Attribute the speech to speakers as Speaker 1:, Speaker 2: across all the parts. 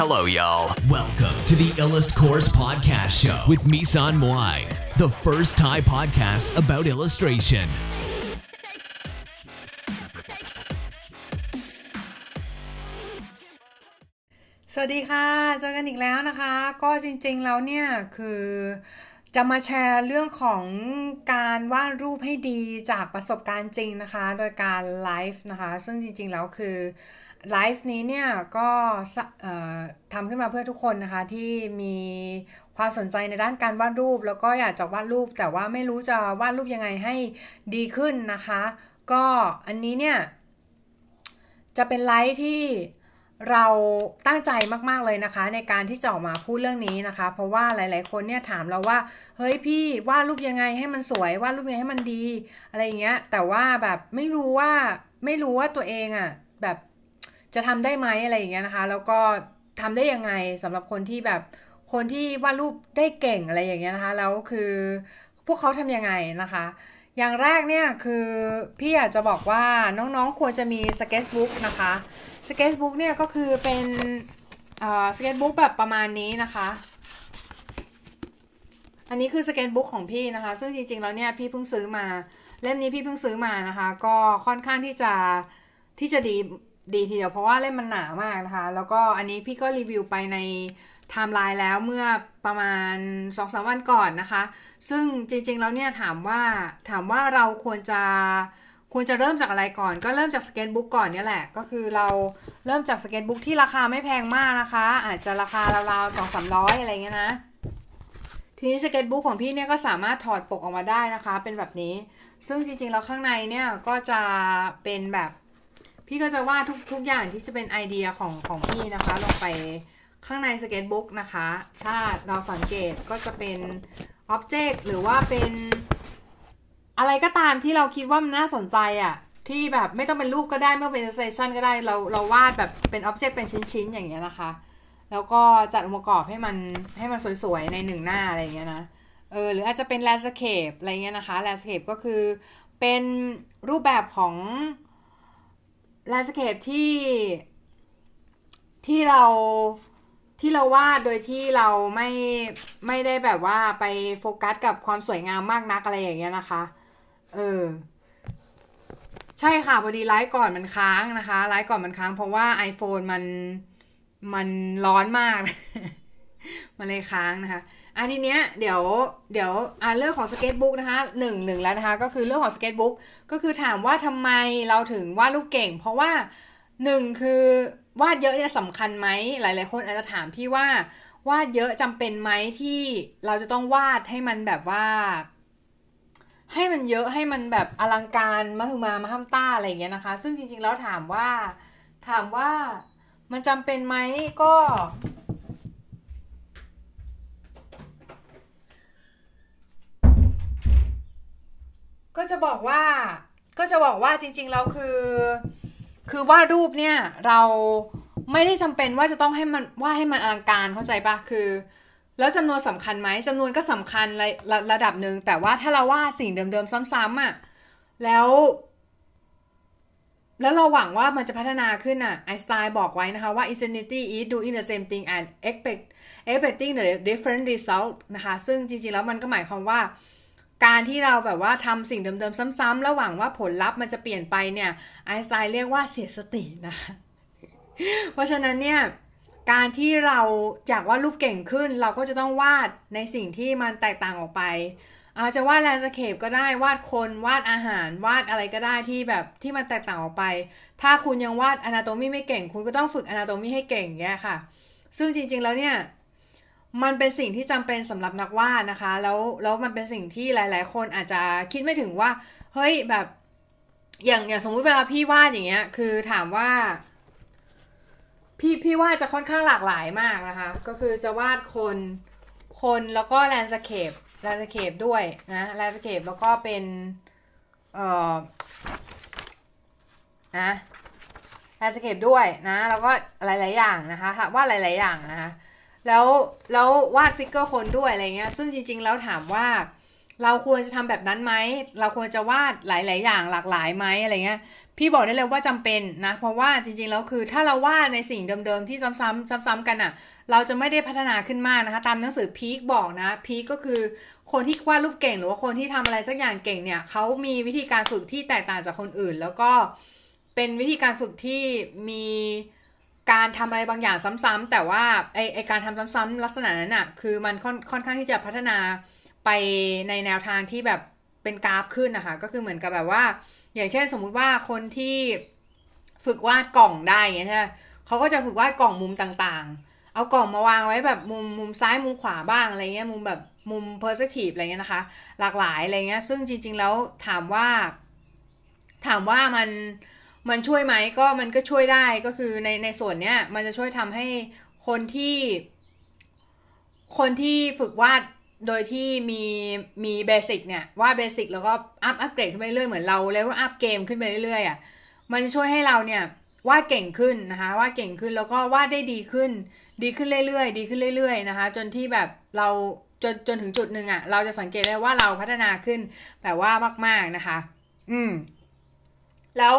Speaker 1: Hello, y'all. Welcome to the Illust Course Podcast Show with Misan Moai, the first Thai podcast about illustration.
Speaker 2: สวัสดีค่ะ เจอกันอีกแล้วนะคะ ก็จริงๆ แล้วเนี่ย คือจะมาแชร์เรื่องของการวาดรูปให้ดีจากประสบการณ์จริงนะคะ โดยการไลฟ์นะคะ ซึ่งจริงๆ แล้วคือ ไลฟ์นี้เนี่ยก็ทำขึ้นมาเพื่อทุกคนนะคะที่มีความสนใจในด้านการวาดรูป แล้วก็อยากจะวาดรูป แต่ว่าไม่รู้จะวาดรูปยังไงให้ดีขึ้นนะคะ ก็อันนี้เนี่ยจะเป็นไลฟ์ที่เราตั้งใจมาก ๆ เลยนะคะ ในการที่จะออกมาพูดเรื่องนี้นะคะ เพราะว่าหลาย ๆ คนเนี่ยถามเราว่า เฮ้ยพี่วาดรูปยังไงให้มันสวยวาดรูปยังไงให้มันดีอะไรอย่างเงี้ยแต่ว่าแบบไม่รู้ว่าไม่รู้ว่าตัวเองอะ่ะแบบ จะทำได้ไหมอะไรอย่างเงี้ยนะคะ แล้วก็ทำได้ยังไงสำหรับคนที่แบบคนที่วาดรูปได้เก่งอะไรอย่างเงี้ยนะคะ แล้วคือพวกเขาทำยังไงนะคะ อย่างแรกเนี่ยคือพี่อยากจะบอกว่าน้องๆควรจะมี sketchbook นะคะ sketchbook เนี่ยก็คือเป็น sketchbook แบบประมาณนี้นะคะอันนี้คือ sketchbook ของพี่นะคะ ซึ่งจริงๆ แล้วเนี่ยพี่เพิ่งซื้อมา เล่มนี้พี่เพิ่งซื้อมานะคะ ก็ค่อนข้างที่จะที่จะดี ดีทีเดียวเพราะว่าเล่มมันหนามากนะคะ แล้วก็อันนี้พี่ก็รีวิวไปในไทม์ไลน์แล้วเมื่อประมาณ2สามวันก่อนนะคะ ซึ่งจริงๆแล้วเนี่ยถามว่าถามว่าเราควรจะควรจะเริ่มจากอะไรก่อน ก็เริ่มจาก sketchbook ก่อนเนี่ยแหละ ก็คือเราเริ่มจาก sketchbook ที่ราคาไม่แพงมากนะคะ อาจจะราคาราวๆสองสามร้อยอะไรเงี้ยนะ ทีนี้ sketchbook ของพี่เนี่ยก็สามารถถอดปกออกมาได้นะคะ เป็นแบบนี้ ซึ่งจริงๆแล้วข้างในเนี่ยก็จะเป็นแบบ พี่ก็จะวาดทุกทุกอย่างที่จะเป็นไอเดียของของพี่นะคะ ลงไปข้างใน sketchbook นะคะ ถ้าเราสังเกตก็จะเป็น object หรือว่าเป็น อะไรก็ตามที่เราคิดว่ามันน่าสนใจอะ่ะ ที่แบบไม่ต้องเป็นรูปก็ได้ไม่ต้องเป็น session ก็ได้เราเราวาดแบบเป็น object เป็นชิ้นๆ อย่างเงี้ยนะคะ แล้วก็จัดองค์ประกอบให้มันให้มันสวยๆ ในหนึ่งหน้าอะไรเงี้ยนะเออหรืออาจจะเป็น landscape อะไรเงี้ยนะคะ landscape ก็คือเป็นรูปแบบของ landscape ที่ที่เราที่เราวาดโดยที่เราไม่ไม่ได้แบบว่าไปโฟกัสกับความสวยงามมากนักอะไรอย่างเงี้ยนะคะ เออ ใช่ค่ะ พอดีไลฟ์ก่อนมันค้างนะคะไลฟ์ก่อนมันค้างเพราะว่า iPhone มันมันร้อนมาก มันเลยค้างนะคะ อันทีเนี้ยเดี๋ยวเดี๋ยวอ่าเรื่องของ sketchbook นะคะหนึ่งหนึ่งแล้วนะคะ ก็คือเรื่องของ sketchbook ก็คือถามว่าทำไมเราถึงวาดรูปเก่ง เพราะว่าหนึ่งคือวาดเยอะเนี่ยสำคัญไหมหลาย ๆ คนอาจจะถามพี่ว่าวาดเยอะจำเป็นไหมที่เราจะต้องวาดให้มันแบบว่า ให้มันเยอะให้มันแบบอลังการมาคือมามาห้ามต้าอะไรอย่างเงี้ยนะคะ ซึ่งจริง ๆ แล้วถามว่า ถามว่ามันจำเป็นไหมก็ ก็จะบอกว่าก็จะบอกว่าจริงๆแล้วคือ คือวาดรูปเนี่ยเราไม่ได้จำเป็นว่าจะต้องให้มันวาดให้มันอลังการเข้าใจปะคือ แล้วจำนวนสำคัญไหมจำนวนก็สำคัญระระระดับหนึ่งแต่ว่าถ้าเราวาดสิ่งเดิมๆซ้ำๆอะแล้ว แล้วเราหวังว่ามันจะพัฒนาขึ้นอะไอสไตน์บอกไว้นะคะว่า insanity is doing the same thing and expect expecting the different result นะคะ ซึ่งจริงๆแล้วมันก็หมายความว่า การที่เราแบบว่าทำสิ่งเดิมๆซ้ำๆแล้วหวังว่าผลลัพธ์มันจะเปลี่ยนไปเนี่ยไอสไตน์เรียกว่าเสียสตินะคะเพราะฉะนั้นเนี่ยการที่เราอยากวาดรูปเก่งขึ้น เราก็จะต้องวาดในสิ่งที่มันแตกต่างออกไป อาจจะวาดแลนด์สเคปก็ได้วาดคนวาดอาหาร วาดอะไรก็ได้ที่แบบที่มันแตกต่างออกไป ถ้าคุณยังวาดอนาโตมีไม่เก่ง คุณก็ต้องฝึกอนาโตมีให้เก่งแย่ค่ะ ซึ่งจริงๆแล้วเนี่ย มันเป็นสิ่งที่จำเป็นสำหรับนักวาดนะคะ แล้วแล้วมันเป็นสิ่งที่หลาย ๆ คนอาจจะคิดไม่ถึงว่า เฮ้ยแบบ อย่างอย่างสมมุติเวลาพี่วาดอย่างเงี้ย คือถามว่า พี่พี่วาดจะค่อนข้างหลากหลายมากนะคะ ก็คือจะวาดคนคนแล้วก็ landscape landscape ด้วยนะ landscape แล้วก็เป็นเอ่อนะ landscape ด้วยนะ แล้วก็หลาย ๆ อย่างนะคะวาดหลาย ๆ อย่างนะคะ แล้วแล้ววาด figure คนด้วยอะไรเงี้ย ซึ่งจริง ๆ แล้วถามว่าเราควรจะทำแบบนั้นไหม เราควรจะวาดหลาย ๆ อย่างหลากหลายไหมอะไรเงี้ย พี่บอกได้เลยว่าจำเป็นนะ เพราะว่าจริง ๆ แล้วคือถ้าเราวาดในสิ่งเดิม ๆ ที่ซ้ำๆซ้ำๆกันอะ่ะ เราจะไม่ได้พัฒนาขึ้นมากนะคะ ตามหนังสือพีคบอกนะ พีคก็คือคนที่วาดรูปเก่งหรือว่าคนที่ทำอะไรสักอย่างเก่งเนี่ย เขามีวิธีการฝึกที่แตกต่างจากคนอื่น แล้วก็เป็นวิธีการฝึกที่มี การทำอะไรบางอย่างซ้ำๆแต่ว่าไอไอการทำซ้ำๆลักษณะนั้นอะคือมันค่อนค่อนข้างที่จะพัฒนาไปในแนวทางที่แบบเป็นกราฟขึ้นนะคะก็คือเหมือนกับแบบว่า อย่างเช่นสมมุติว่าคนที่ฝึกวาดกล่องได้เงี้ยใช่ไหมเขาก็จะฝึกวาดกล่องมุมต่างๆ เอากล่องมาวางไว้แบบมุมมุมซ้ายมุมขวาบ้างอะไรเงี้ยมุมแบบมุมเพอร์สทีฟอะไรเงี้ยนะคะ หลากหลายอะไรเงี้ยซึ่งจริง ๆ แล้วถามว่า ถามว่ามัน มันช่วยไหมก็มันก็ช่วยได้ก็คือในในส่วนเนี้ยมันจะช่วยทำให้คนที่ คนที่ฝึกวาดโดยที่มีมี basic เนี่ยวาด basic แล้วก็ up upgrade ขึ้นไปเรื่อยเหมือนเราแล้ว up เกมขึ้นไปเรื่อยๆอะมันจะช่วยให้เราเนี่ยวาดเก่งขึ้นนะคะวาดเก่งขึ้นแล้วก็วาดได้ดีขึ้น ดีขึ้นเรื่อยๆ ดีขึ้นเรื่อยๆนะคะ จนที่แบบเราจนจนถึงจุดหนึ่งอะ่ะ เราจะสังเกตได้ว่าเราพัฒนาขึ้นแบบว่ามาก ๆนะคะ อืม แล้ว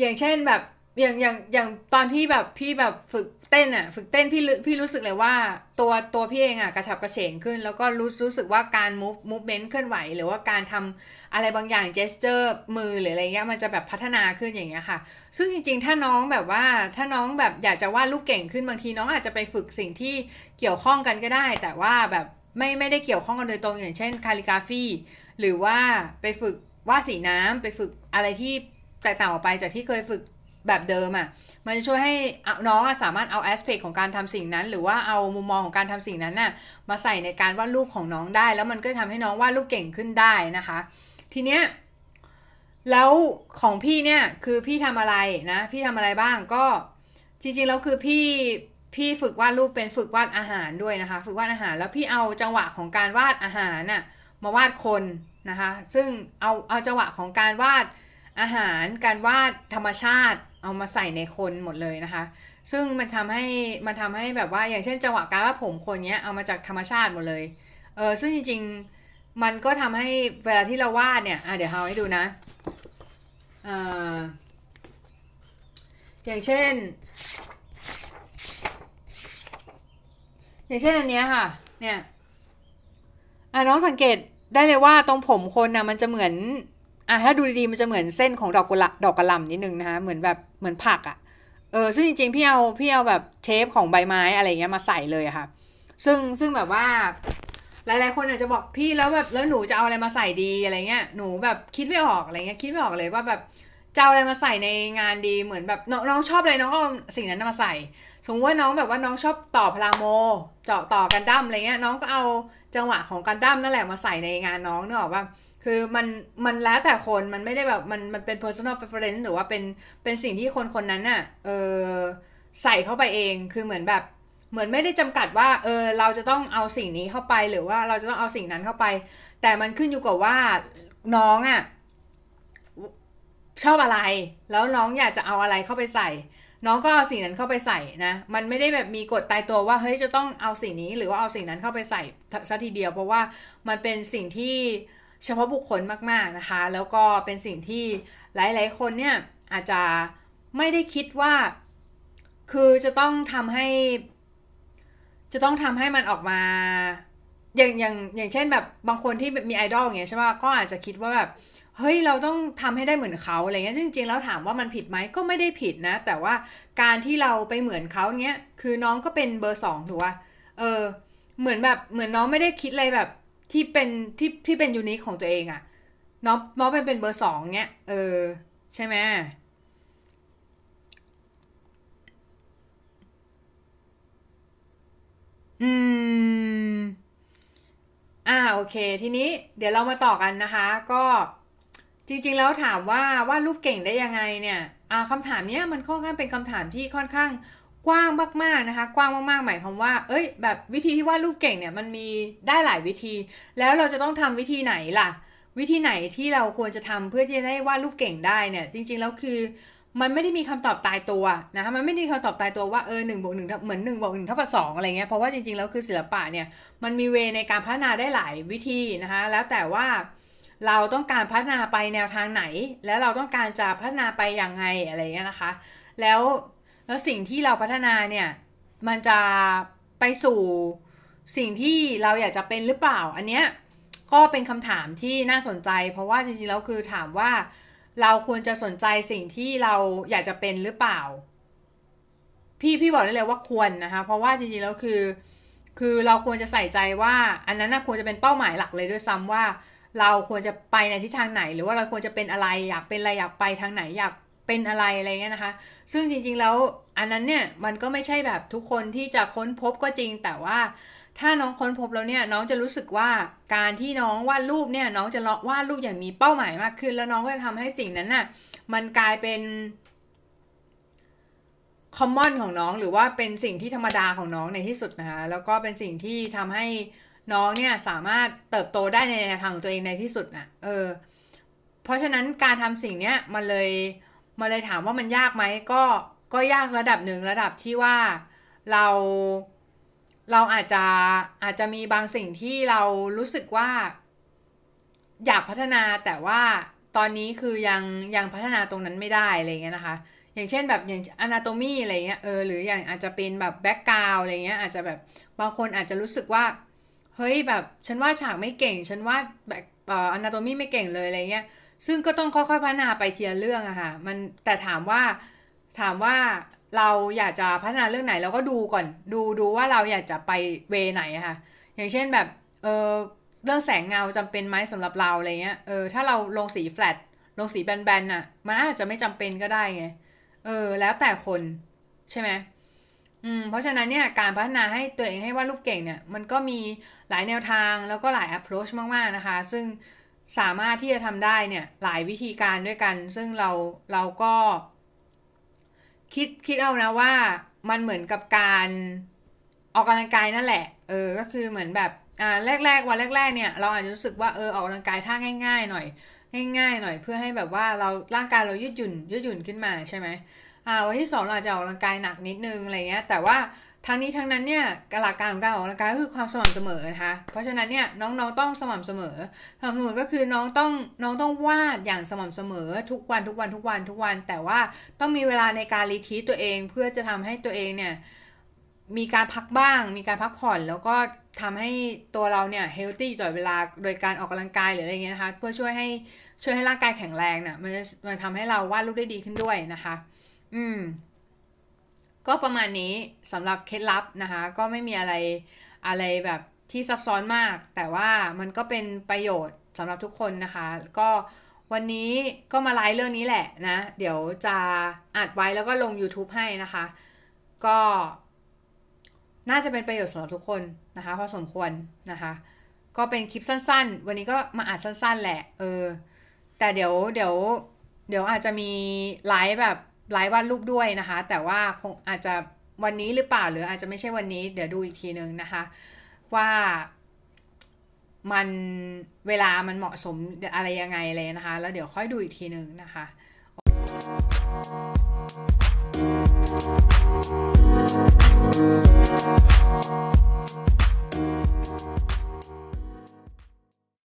Speaker 2: อย่างเช่นแบบอย่างอย่างอย่างตอนที่แบบพี่แบบฝึกเต้นอะฝึกเต้นพี่พี่รู้สึกเลยว่าตัวตัวพี่เองอะกระฉับกระเฉงขึ้น แล้วก็รู้รู้สึกว่าการ move movement เคลื่อนไหว หรือว่าการทำอะไรบางอย่าง gesture มือหรืออะไรเงี้ยมันจะแบบพัฒนาขึ้นอย่างเงี้ยค่ะ ซึ่งจริงๆ ถ้าน้องแบบว่าถ้าน้องแบบอยากจะวาดรูปเก่งขึ้นบางทีน้องอาจจะไปฝึกสิ่งที่เกี่ยวข้องกันก็ได้ แต่ว่าแบบไม่ไม่ได้เกี่ยวข้องกันโดยตรงอย่างเช่นคาลิกราฟีหรือว่าไปฝึกวาดสีน้ำไปฝึกอะไรที่ แตกต่างออกไปจากที่เคยฝึกแบบเดิมอะ่ะ มันจะช่วยให้น้องสามารถเอาแอสเพคของการทำสิ่งนั้น หรือว่าเอามุมมองของการทำสิ่งนั้นน่ะมาใส่ในการวาดรูปของน้องได้ แล้วมันก็ทำให้น้องวาดรูปเก่งขึ้นได้นะคะ ทีเนี้ยแล้วของพี่เนี่ยคือพี่ทำอะไรนะ พี่ทำอะไรบ้างก็จริงๆแล้วคือพี่พี่ฝึกวาดรูปเป็นฝึกวาดอาหารด้วยนะคะ ฝึกวาดอาหารแล้วพี่เอาจังหวะของการวาดอาหารน่ะมาวาดคนนะคะ ซึ่งเอาเอาจังหวะของการวาด อาหารการวาดธรรมชาติเอามาใส่ในคนหมดเลยนะคะ ซึ่งมันทำให้มันทำให้แบบว่าอย่างเช่นจังหวะการวาดผมคนเนี้ยเอามาจากธรรมชาติหมดเลยเออซึ่งจริงๆมันก็ทำให้เวลาที่เราวาดเนี่ยอะเดี๋ยวเอาให้ดูนะอ่าอย่างเช่น อย่างเช่นอันเนี้ยค่ะ เนี่ยอะน้องสังเกตได้เลยว่าตรงผมคนนะมันจะเหมือน อะถ้าดูดีๆมันจะเหมือนเส้นของดอกกุหลาบดอกกระหล่ำนิดนึงนะคะเหมือนแบบเหมือนผักอะ่ะเออซึ่งจริงๆพี่เอาพี่เอาแบบเชฟของใบไม้อะไรเงี้ยมาใส่เลยค่ะ ซึ่งซึ่งแบบว่า หลายๆคนอาจจะบอกพี่แล้วแบบแล้วหนูจะเอาอะไรมาใส่ดีอะไรเงี้ยหนูแบบคิดไม่ออกอะไรเงี้ยคิดไม่ออกเลยว่าแบบจะเอาอะไรมาใส่ในงานดีเหมือนแบบน้องน้องชอบอะไรน้องก็สิ่งนั้นมาใส่ สมมติว่าน้องแบบว่าน้องชอบต่อพลังโม เจาะต่อกันดั้มอะไรเงี้ยน้องก็เอาจังหวะของกันดั้มนั่นแหละมาใส่ในงานน้องเนอะว่า คือมันมันแล้วแต่คนมันไม่ได้แบบมันมันเป็น personal preference หรือว่าเป็นเป็นสิ่งที่คนคนนั้นน่ะเออใส่เข้าไปเองคือเหมือนแบบเหมือนไม่ได้จำกัดว่าเออเราจะต้องเอาสิ่งนี้เข้าไปหรือว่าเราจะต้องเอาสิ่งนั้นเข้าไป แต่มันขึ้นอยู่กับว่าน้องอะ่ะชอบอะไร แล้วน้องอยากจะเอาอะไรเข้าไปใส่ น้องก็เอาสิ่งนั้นเข้าไปใส่นะมันไม่ได้แบบมีกฎตายตัวว่าเฮ้ยจะต้องเอาสิ่งนี้หรือว่าเอาสิ่งนั้นเข้าไปใส่ซะทีเดียว เพราะว่ามันเป็นสิ่งที่ เฉพาะบุคคลมากๆนะคะ แล้วก็เป็นสิ่งที่หลายๆ คนเนี่ยอาจจะไม่ได้คิดว่า คือจะต้องทำให้ จะต้องทำให้มันออกมา อย่างอย่างอย่างเช่นแบบบางคนที่มีไอดอลอย่างเงี้ยใช่ป่ะก็อาจจะคิดว่าแบบเฮ้ยเราต้องทำให้ได้เหมือนเขาอะไรเงี้ยจริงๆแล้วถามว่ามันผิดไหมก็ไม่ได้ผิดนะ แต่ว่าการที่เราไปเหมือนเขาเนี้ยคือน้องก็เป็นเบอร์สองถูกป่ะเออเหมือนแบบเหมือนน้องไม่ได้คิดอะไรแบบ ที่เป็นที่ที่เป็นยูนิคของตัวเองอะน้องน้องเป็นเป็นเบอร์สองเนี้ยเออ ใช่ไหมอืม อ่าโอเค ทีนี้เดี๋ยวเรามาต่อกันนะคะ ก็จริงๆแล้วถามว่าวาดรูปเก่งได้ยังไงเนี่ยอ่าคำถามเนี้ยมันค่อนข้างเป็นคำถามที่ค่อนข้าง กว้างมากๆนะคะ กว้างมากๆ หมายความว่า เอ้ย แบบวิธีที่วาดรูปเก่งเนี่ยมันมีได้หลายวิธี แล้วเราจะต้องทำวิธีไหนล่ะ วิธีไหนที่เราควรจะทำเพื่อที่จะได้วาดรูปเก่งได้เนี่ย จริง ๆ แล้วคือมันไม่ได้มีคำตอบตายตัวนะคะมันไม่ได้มีคำตอบตายตัวว่าเออหนึ่งบวกหนึ่งเหมือนหนึ่งบวกหนึ่งเท่ากับสองอะไรเงี้ยเพราะว่าจริงๆแล้วคือศิลปะเนี่ยมันมีเวในการพัฒนาได้หลายวิธีนะคะแล้วแต่ว่าเราต้องการพัฒนาไปแนวทางไหน แล้วเราต้องการจะพัฒนาไปอย่างไงอะไรเงี้ยนะคะ แล้ว แล้วสิ่งที่เราพัฒนาเนี่ย มันจะไปสู่สิ่งที่เราอยากจะเป็นหรือเปล่า อันเนี้ยก็เป็นคำถามที่น่าสนใจ เพราะว่าจริงๆแล้วคือถามว่าเราควรจะสนใจสิ่งที่เราอยากจะเป็นหรือเปล่า พี่พี่บอกได้เลยว่าควรนะคะ เพราะว่าจริงๆแล้วคือ คือเราควรจะใส่ใจว่า อันนั้นนะควรจะเป็นเป้าหมายหลักเลยด้วยซ้ำว่า เราควรจะไปในทิศทางไหน หรือว่าเราควรจะเป็นอะไรอยากเป็นอะไรอยากไปทางไหนอยาก เป็นอะไรอะไรเงี้ยนะคะ ซึ่งจริงๆแล้วอันนั้นเนี่ยมันก็ไม่ใช่แบบทุกคนที่จะค้นพบก็จริง แต่ว่าถ้าน้องค้นพบแล้วเนี่ยน้องจะรู้สึกว่าการที่น้องวาดรูปเนี่ยน้องจะวาดรูปอย่างมีเป้าหมายมากขึ้น แล้วน้องก็จะทำให้สิ่งนั้นน่ะมันกลายเป็นคอมมอนของน้องหรือว่าเป็นสิ่งที่ธรรมดาของน้องในที่สุดนะคะแล้วก็เป็นสิ่งที่ทำให้น้องเนี่ยสามารถเติบโตได้ในแนวทางของตัวเองในที่สุดนะเออเพราะฉะนั้นการทำสิ่งเนี้ยมันเลย มันเลยถามว่ามันยากไหมก็ก็ยากระดับหนึ่งระดับที่ว่าเราเราอาจจะอาจจะมีบางสิ่งที่เรารู้สึกว่า อยากพัฒนาแต่ว่าตอนนี้คือยังยังพัฒนาตรงนั้นไม่ได้อะไรเงี้ยนะคะ อย่างเช่นแบบอย่างอนาโตมีอะไรเงี้ยเออหรืออย่างอาจจะเป็นแบบแบ็กกราวอะไรเงี้ยอาจจะแบบบางคนอาจจะรู้สึกว่าเฮ้ยแบบฉันว่าฉากไม่เก่ง ฉันว่าแบบเอ่ออนาโตมีไม่เก่งเลยอะไรเงี้ย ซึ่งก็ต้องค่อยๆพัฒนาไปทีละเรื่องอะค่ะ มันแต่ถามว่าถามว่าเราอยากจะพัฒนาเรื่องไหนเราก็ดูก่อน ดูดูว่าเราอยากจะไปเวไหนอะค่ะ อย่างเช่นแบบเออเรื่องแสงเงาจำเป็นไหมสำหรับเราอะไรเงี้ย เออถ้าเราลงสีแฟลตลงสีแบนๆน่ะ มันอาจจะไม่จำเป็นก็ได้ไง เออ แล้วแต่คนใช่ไหมอืมเพราะฉะนั้นเนี่ยการพัฒนาให้ตัวเองให้วาดรูปเก่งเนี่ย มันก็มีหลายแนวทางแล้วก็หลาย approach มากๆนะคะ ซึ่ง สามารถที่จะทำได้เนี่ยหลายวิธีการด้วยกัน ซึ่งเราเราก็ คิดคิดเอานะว่ามันเหมือนกับการออกกำลังกายนั่นแหละ เออ ก็คือเหมือนแบบอ่าแรก ๆ วันแรก ๆ เนี่ย เราอาจจะรู้สึกว่าเออออกกำลังกายท่าง่าย ๆ หน่อย ง่าย ๆ หน่อย เพื่อให้แบบว่าเราร่างกายเรายืดหยุ่นยืดหยุ่นขึ้นมาใช่ไหมอ่าวันที่สองเราอาจจะออกกำลังกายหนักนิดนึงอะไรเงี้ย แต่ว่า ทั้งนี้ทั้งนั้นเนี่ยหลักการของการออกกำลังกายก็คือความสม่ำเสมอนะคะ เพราะฉะนั้นเนี่ยน้องๆต้องสม่ำเสมอสม่ำเสมอก็คือน้องต้องน้องต้องวาดอย่างสม่ำเสมอทุกวันทุกวันทุกวันทุกวัน แต่ว่าต้องมีเวลาในการรีทีตัวเอง เพื่อจะทำให้ตัวเองเนี่ยมีการพักบ้าง มีการพักผ่อน แล้วก็ทำให้ตัวเราเนี่ยเฮลตี้ตลอดเวลาโดยการออกกำลังกายหรืออะไรเงี้ยนะคะเพื่อช่วยให้ช่วยให้ร่างกายแข็งแรงเนี่ยมันจะมันทำให้เราวาดรูปได้ดีขึ้นด้วยนะคะ อืม ก็ประมาณนี้สำหรับเคล็ดลับนะคะ ก็ไม่มีอะไรอะไรแบบที่ซับซ้อนมาก แต่ว่ามันก็เป็นประโยชน์สำหรับทุกคนนะคะ ก็วันนี้ก็มาไลฟ์เรื่องนี้แหละนะ เดี๋ยวจะอัดไว้แล้วก็ลง YouTube ให้นะคะ ก็น่าจะเป็นประโยชน์สำหรับทุกคนนะคะพอสมควรนะคะ ก็เป็นคลิปสั้นๆ วันนี้ก็มาอัดสั้นๆ แหละ เออ แต่เดี๋ยวเดี๋ยวเดี๋ยวอาจจะมีไลฟ์แบบ ไลฟ์วาดรูปด้วยนะคะ แต่ว่าคงอาจจะวันนี้หรือเปล่าหรืออาจจะไม่ใช่วันนี้ เดี๋ยวดูอีกทีนึงนะคะ ว่ามันเวลามันเหมาะสมอะไรยังไงเลยนะคะ แล้วเดี๋ยวค่อยดูอีกทีนึงนะคะ